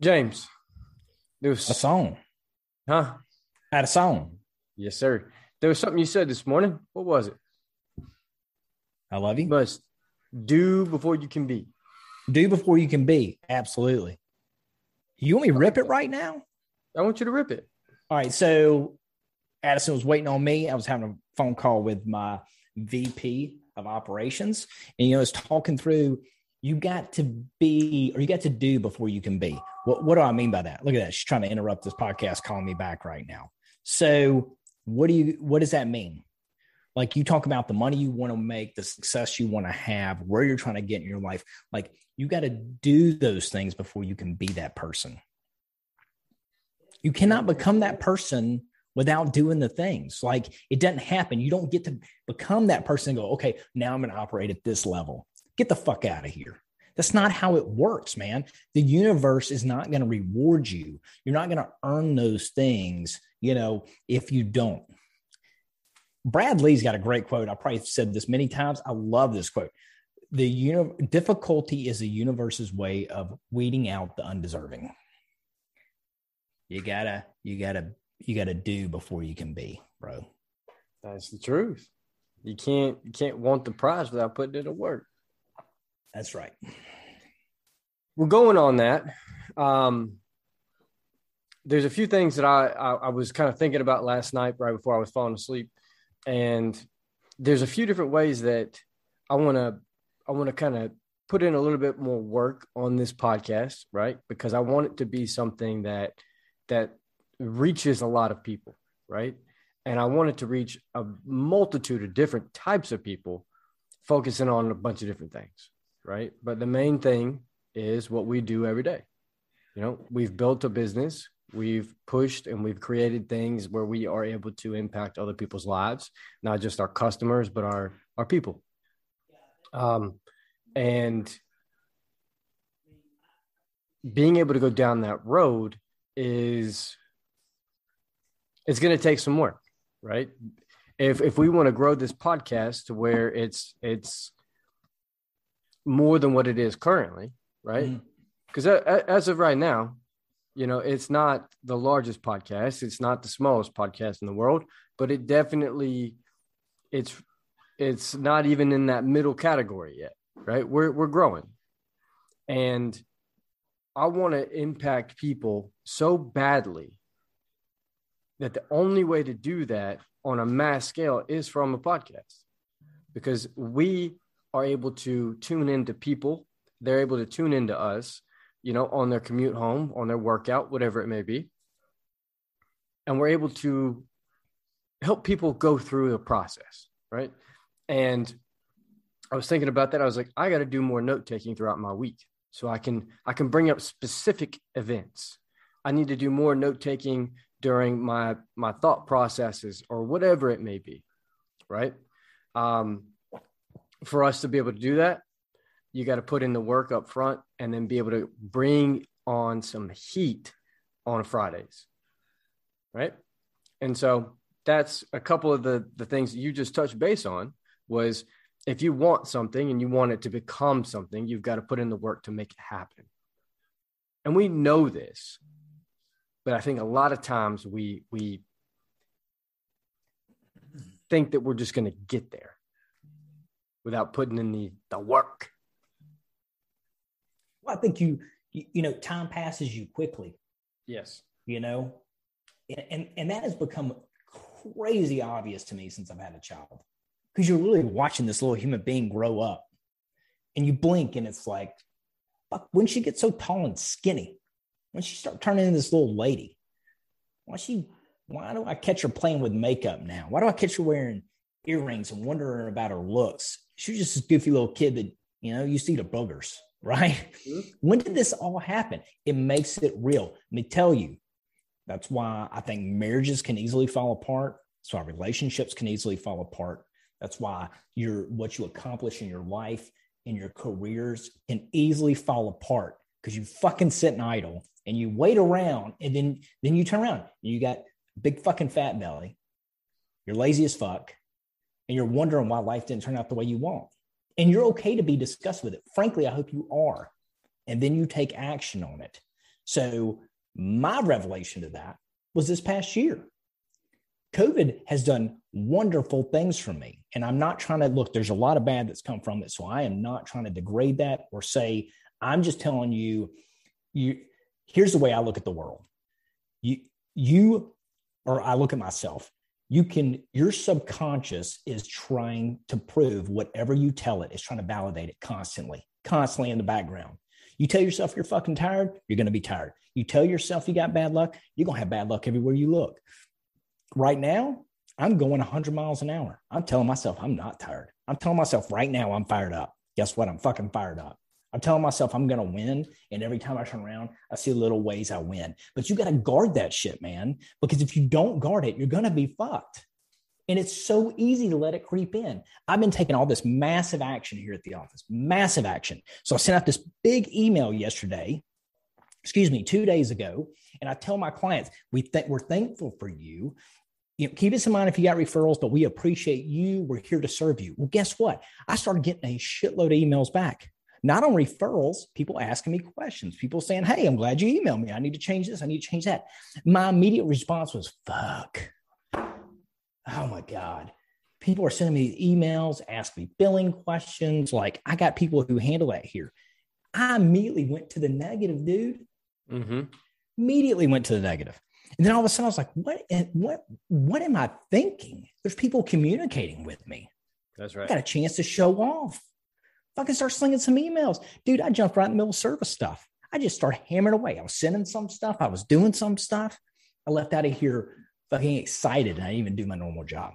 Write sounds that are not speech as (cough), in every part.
James, there was A song. huh? Had a song. Yes, sir. There was something you said this morning. What was it? I love You you. must do before you can be. Do before you can be. Absolutely. You want me to rip it right now? I want you to rip it. All right. So Addison was waiting on me. I was having a phone call with my VP of operations. And, you know, it's talking through you got to be or you got to do before you can be. What, what do I mean by that? Look at that. She's trying to interrupt this podcast, calling me back right now. So, what do you, what does that mean? Like you talk about the money you want to make, the success you want to have, where you're trying to get in your life. Like you got to do those things before you can be that person. You cannot become that person without doing the things. Like it doesn't happen. You don't get to become that person and go, okay, now I'm going to operate at this level. Get the fuck out of here. That's not how it works, man. The universe is not going to reward you. You're not going to earn those things, you know, if you don't. Brad Lea's got a great quote. I probably said this many times. I love this quote. The uni- difficulty is the universe's way of weeding out the undeserving. You gotta, you gotta, you gotta do before you can be, bro. That's the truth. You can't you can't want the prize without putting it to work. That's right. We're going on that. Um, there's a few things that I, I I was kind of thinking about last night right before I was falling asleep, and there's a few different ways that I want to I want to kind of put in a little bit more work on this podcast, right? Because I want it to be something that that reaches a lot of people, right? And I want it to reach a multitude of different types of people, focusing on a bunch of different things, right? But the main thing is what we do every day. You know, we've built a business, we've pushed and we've created things where we are able to impact other people's lives, not just our customers, but our our people. Um, and being able to go down that road is it's going to take some work, right? If if we want to grow this podcast to where it's it's more than what it is currently, right? Mhm. Because as of right now, you know, it's not the largest podcast, it's not the smallest podcast in the world, but it definitely it's it's not even in that middle category yet, right? We're we're growing. And I want to impact people so badly that the only way to do that on a mass scale is from a podcast because we are able to tune into people they're able to tune into us you know on their commute home on their workout whatever it may be. And we're able to help people go through the process right? And i was thinking about that. I was like i got to do more note taking throughout my week so i can i can bring up specific events. I need to do more note taking during my my thought processes or whatever it may be right? Um, for us to be able to do that you got to put in the work up front and then be able to bring on some heat on fridays right and so that's a couple of the the things you just touched base on was if you want something and you want it to become something you've got to put in the work to make it happen and we know this but I think a lot of times we we think that we're just going to get there without putting in the the work. I think you, you, you know, time passes you quickly, Yes. you know, and, and, and that has become crazy obvious to me since I've had a child because you're really watching this little human being grow up and you blink and it's like, fuck, when she gets so tall and skinny, when she start turning into this little lady, why she, why do I catch her playing with makeup now? Why do I catch her wearing earrings and wondering about her looks? She was just this goofy little kid that, you know, you see the boogers, right? Mhm. When did this all happen? It makes it real. Let me tell you, that's why I think marriages can easily fall apart. That's why relationships can easily fall apart. That's why your what you accomplish in your life in your careers can easily fall apart because you fucking sit and idle and you wait around and then then you turn around and you got big fucking fat belly you're lazy as fuck and you're wondering why life didn't turn out the way you want and you're okay to be disgusted with it. Frankly i hope you are. And then you take action on it. So my revelation to that was this past year. Covid has done wonderful things for me. And i'm not trying to look there's a lot of bad that's come from it. So i am not trying to degrade that or say i'm just telling you you here's the way I look at the world. You, you, or I look at myself. You can, your subconscious is trying to prove whatever you tell it, is trying to validate it constantly, constantly in the background. You tell yourself you're fucking tired, you're going to be tired. You tell yourself you got bad luck, you're going to have bad luck everywhere you look. Right now, I'm going 100 miles an hour. I'm telling myself I'm not tired. I'm telling myself right now I'm fired up. Guess what? I'm fucking fired up. I'm telling myself I'm going to win. And every time I turn around, I see little ways I win. But you got to guard that shit, man. Because if you don't guard it, you're going to be fucked. And it's so easy to let it creep in. I've been taking all this massive action here at the office, massive action. So I sent out this big email yesterday, excuse me, two days ago. And I tell my clients, we th- we're thankful for you. You know, keep this in mind if you got referrals, but we appreciate you. We're here to serve you. Well, guess what? I started getting a shitload of emails back not on referrals, people asking me questions, people saying, Hey, I'm glad you emailed me. I need to change this. I need to change that. My immediate response was, Fuck. Oh my God. People are sending me emails, asking me billing questions. Like, I got people who handle that here. I immediately went to the negative, dude. Mm-hmm. Immediately went to the negative. And then all of a sudden I was like, what, what, what am I thinking? There's people communicating with me. That's right. I got a chance to show off fucking start slinging some emails. Dude, I jumped right in the middle of service stuff. I just started hammering away. I was sending some stuff. I was doing some stuff. I left out of here fucking excited. And I didn't even do my normal job.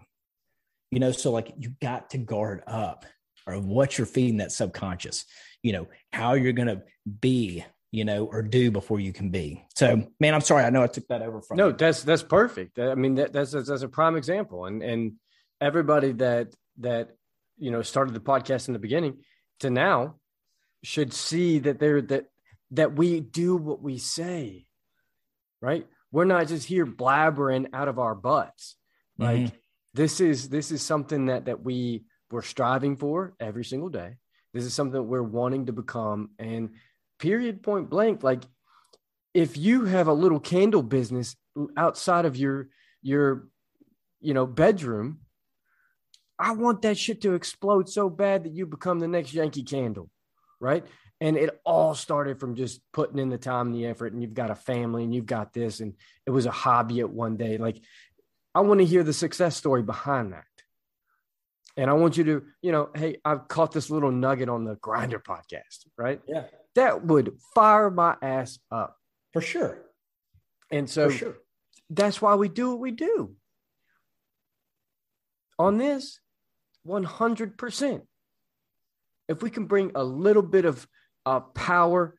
You know, so like you got to guard up or what you're feeding that subconscious, you know, how you're going to be, you know, or do before you can be. So, man, I'm sorry. I know I took that over from. No, you. that's, that's perfect. I mean, that, that's, that's a prime example. And, and everybody that, that, you know, started the podcast in the beginning, to now should see that they're that that we do what we say right? We're not just here blabbering out of our butts. Like mm-hmm. this is this is something that that we we're striving for every single day. This is something that we're wanting to become. And period point blank like if you have a little candle business outside of your your you know bedroom I want that shit to explode so bad that you become the next Yankee Candle, right? And it all started from just putting in the time and the effort, and you've got a family and you've got this, and it was a hobby at one day. Like, I want to hear the success story behind that. And I want you to, you know, hey, I've caught this little nugget on the Grinder podcast, right? Yeah. That would fire my ass up. For sure. And so sure. that's why we do what we do. On this, 100%. If we can bring a little bit of uh, power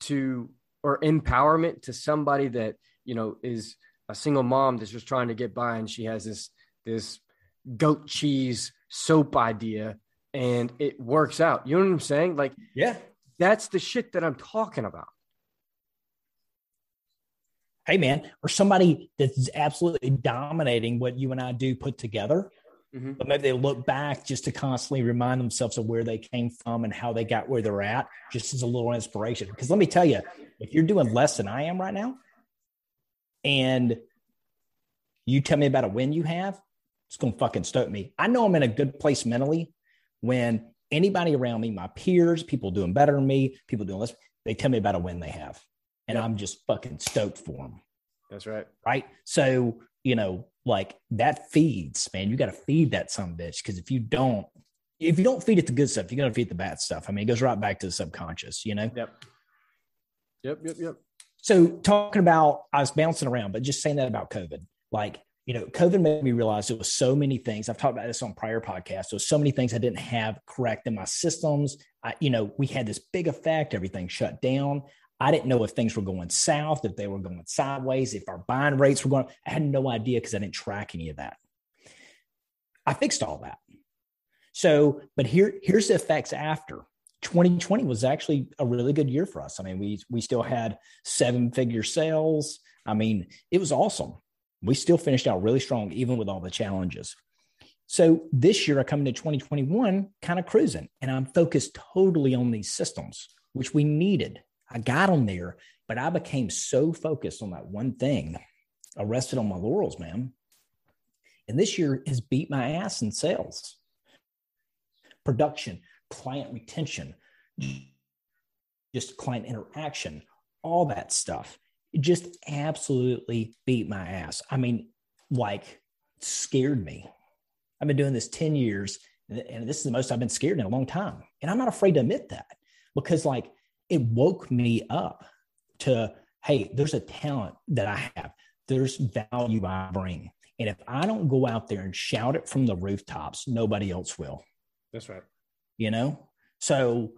to or empowerment to somebody that, you know, is a single mom that's just trying to get by and she has this this goat cheese soap idea and it works out. You know what I'm saying? Like, yeah, that's the shit that I'm talking about. Hey, man, or somebody that's absolutely dominating what you and I do put together. Mm-hmm. But maybe they look back just to constantly remind themselves of where they came from and how they got where they're at, just as a little inspiration. Because let me tell you, if you're doing less than I am right now, and you tell me about a win you have, it's going to fucking stoke me. I know I'm in a good place mentally when anybody around me, my peers, people doing better than me, people doing less, they tell me about a win they have. And yep. I'm just fucking stoked for them. That's right. Right. So, you know, like that feeds, man. You got to feed that some bitch because if you don't, if you don't feed it the good stuff, you got to feed the bad stuff. I mean, it goes right back to the subconscious, you know? Yep. Yep. Yep. Yep. So talking about, I was bouncing around, but just saying that about COVID, like, you know, COVID made me realize there was so many things. I've talked about this on prior podcasts. There was so many things I didn't have correct in my systems. I, you know, we had this big effect, everything shut down. I didn't know if things were going south, if they were going sideways, if our buying rates were going. I had no idea because I didn't track any of that. I fixed all that. So, but here, here's the effects after. 2020 was actually a really good year for us. I mean, we we still had seven figure sales. I mean, it was awesome. We still finished out really strong, even with all the challenges. So this year, I come into 2021 kind of cruising, and I'm focused totally on these systems, which we needed. I got them there, but I became so focused on that one thing, I rested on my laurels, man. And this year has beat my ass in sales, production, client retention, just client interaction, all that stuff. It just absolutely beat my ass. I mean, like, scared me. I've been doing this 10 years, and this is the most I've been scared in a long time. And I'm not afraid to admit that because, like, it woke me up to, hey, there's a talent that I have, there's value I bring. And if I don't go out there and shout it from the rooftops, nobody else will. That's right. You know? So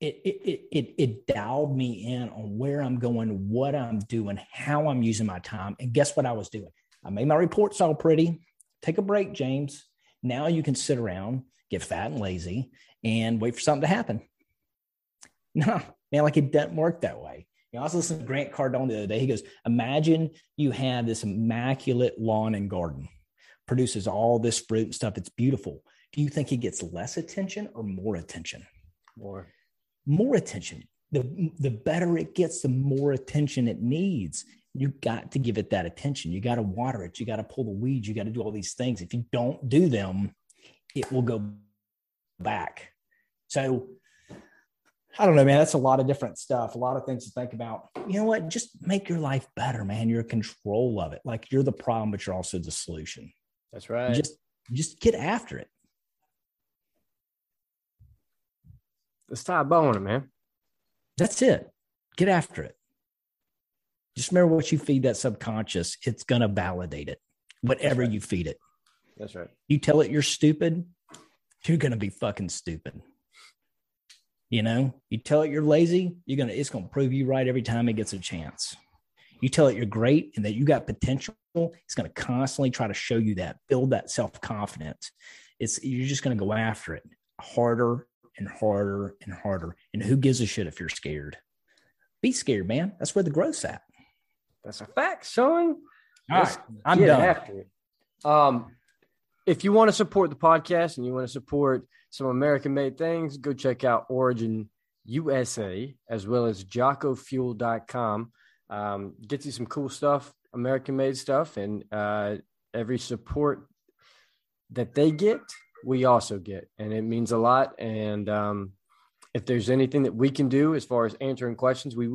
it it it it dialed me in on where I'm going, what I'm doing, how I'm using my time. And guess what I was doing? I made my reports all pretty. Take a break, James. Now you can sit around, get fat and lazy, and wait for something to happen. (laughs) No, man, like it doesn't work that way. You know, I was listening to Grant Cardone the other day. He goes, Imagine you have this immaculate lawn and garden, produces all this fruit and stuff. It's beautiful. Do you think it gets less attention or more attention? More. More attention. The, the better it gets, the more attention it needs. You got to give it that attention. You got to water it. You got to pull the weeds. You got to do all these things. If you don't do them, it will go back. So I don't know, man. That's a lot of different stuff, a lot of things to think about. You know what? Just make your life better, man. You're in control of it. Like you're the problem, but you're also the solution. That's right. Just just get after it. Let's tie a bow on it, man. That's it. Get after it. Just remember what you feed that subconscious, it's gonna validate it. Whatever right. you feed it. That's right. You tell it you're stupid, you're gonna be fucking stupid. You know, you tell it you're lazy, you're gonna it's gonna prove you right every time it gets a chance. You tell it you're great and that you got potential, it's gonna constantly try to show you that, build that self-confidence. It's you're just gonna go after it harder and harder and harder. And who gives a shit if you're scared? Be scared, man. That's where the growth's at. That's a fact, Sean. All right, I'm done. After it. Um, if you want to support the podcast and you want to support some American made things, go check out Origin USA as well as jockofuel.com. Um, gets you some cool stuff, American made stuff, and uh, every support that they get, we also get, and it means a lot. And um, if there's anything that we can do as far as answering questions, we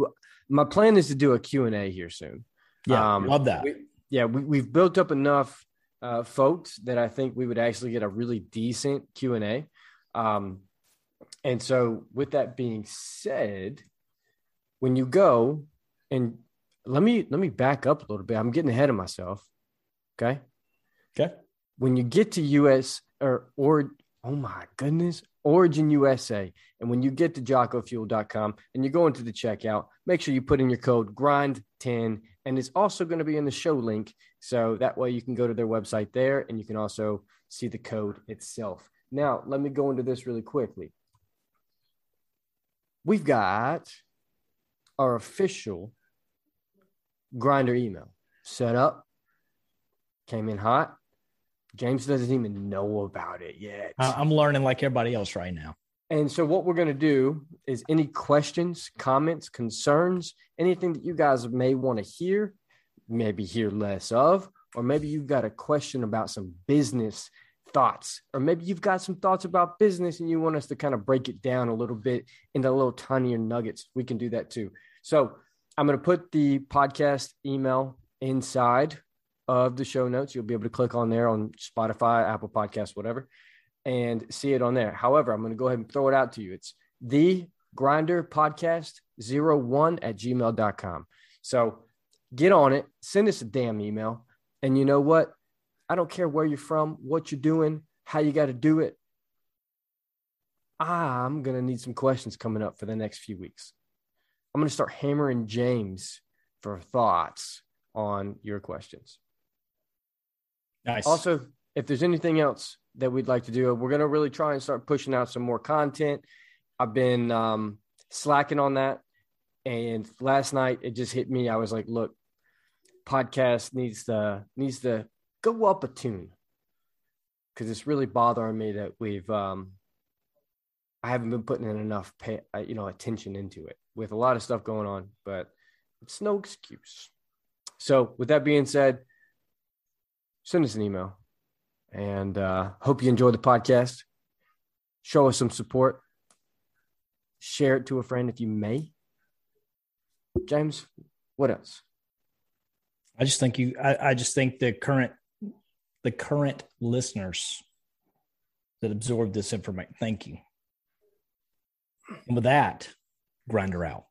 my plan is to do a Q and A here soon. Yeah, um, love that. We, yeah, we, we've built up enough uh, folks that I think we would actually get a really decent Q and A. Um, and so, with that being said, when you go and let me let me back up a little bit. I'm getting ahead of myself. Okay. Okay. When you get to US or or oh my goodness, Origin USA, and when you get to jockofuel.com and you go into the checkout, make sure you put in your code grind10 and it's also going to be in the show link so that way you can go to their website there and you can also see the code itself now let me go into this really quickly. We've got our official grinder email set up came in hot. James doesn't even know about it yet. I'm learning like everybody else right now. And so, what we're going to do is any questions, comments, concerns, anything that you guys may want to hear, maybe hear less of, or maybe you've got a question about some business thoughts, or maybe you've got some thoughts about business and you want us to kind of break it down a little bit into little tinier nuggets. We can do that too. So, I'm going to put the podcast email inside of the show notes. You'll be able to click on there on Spotify, Apple Podcasts, whatever and see it on there. However, I'm going to go ahead and throw it out to you. It's the grinder podcast zero one at gmail.com. So get on it, send us a damn email. And you know what? I don't care where you're from, what you're doing, how you got to do it. I'm going to need some questions coming up for the next few weeks. I'm going to start hammering James for thoughts on your questions. Nice. Also, if there's anything else that we'd like to do. We're going to really try and start pushing out some more content I've been um, slacking on that. And last night it just hit me. I was like, look, podcast needs to needs to go up a tune because it's really bothering me that we've um, I haven't been putting in enough pay, uh, you know attention into it with a lot of stuff going on, but it's no excuse. So with that being said, send us an email and uh, hope you enjoy the podcast. Show us some support. Share it to a friend if you may. James, what else? I just think you. I, I just think the current, the current listeners that absorb this information. Thank you. And with that, grinder out.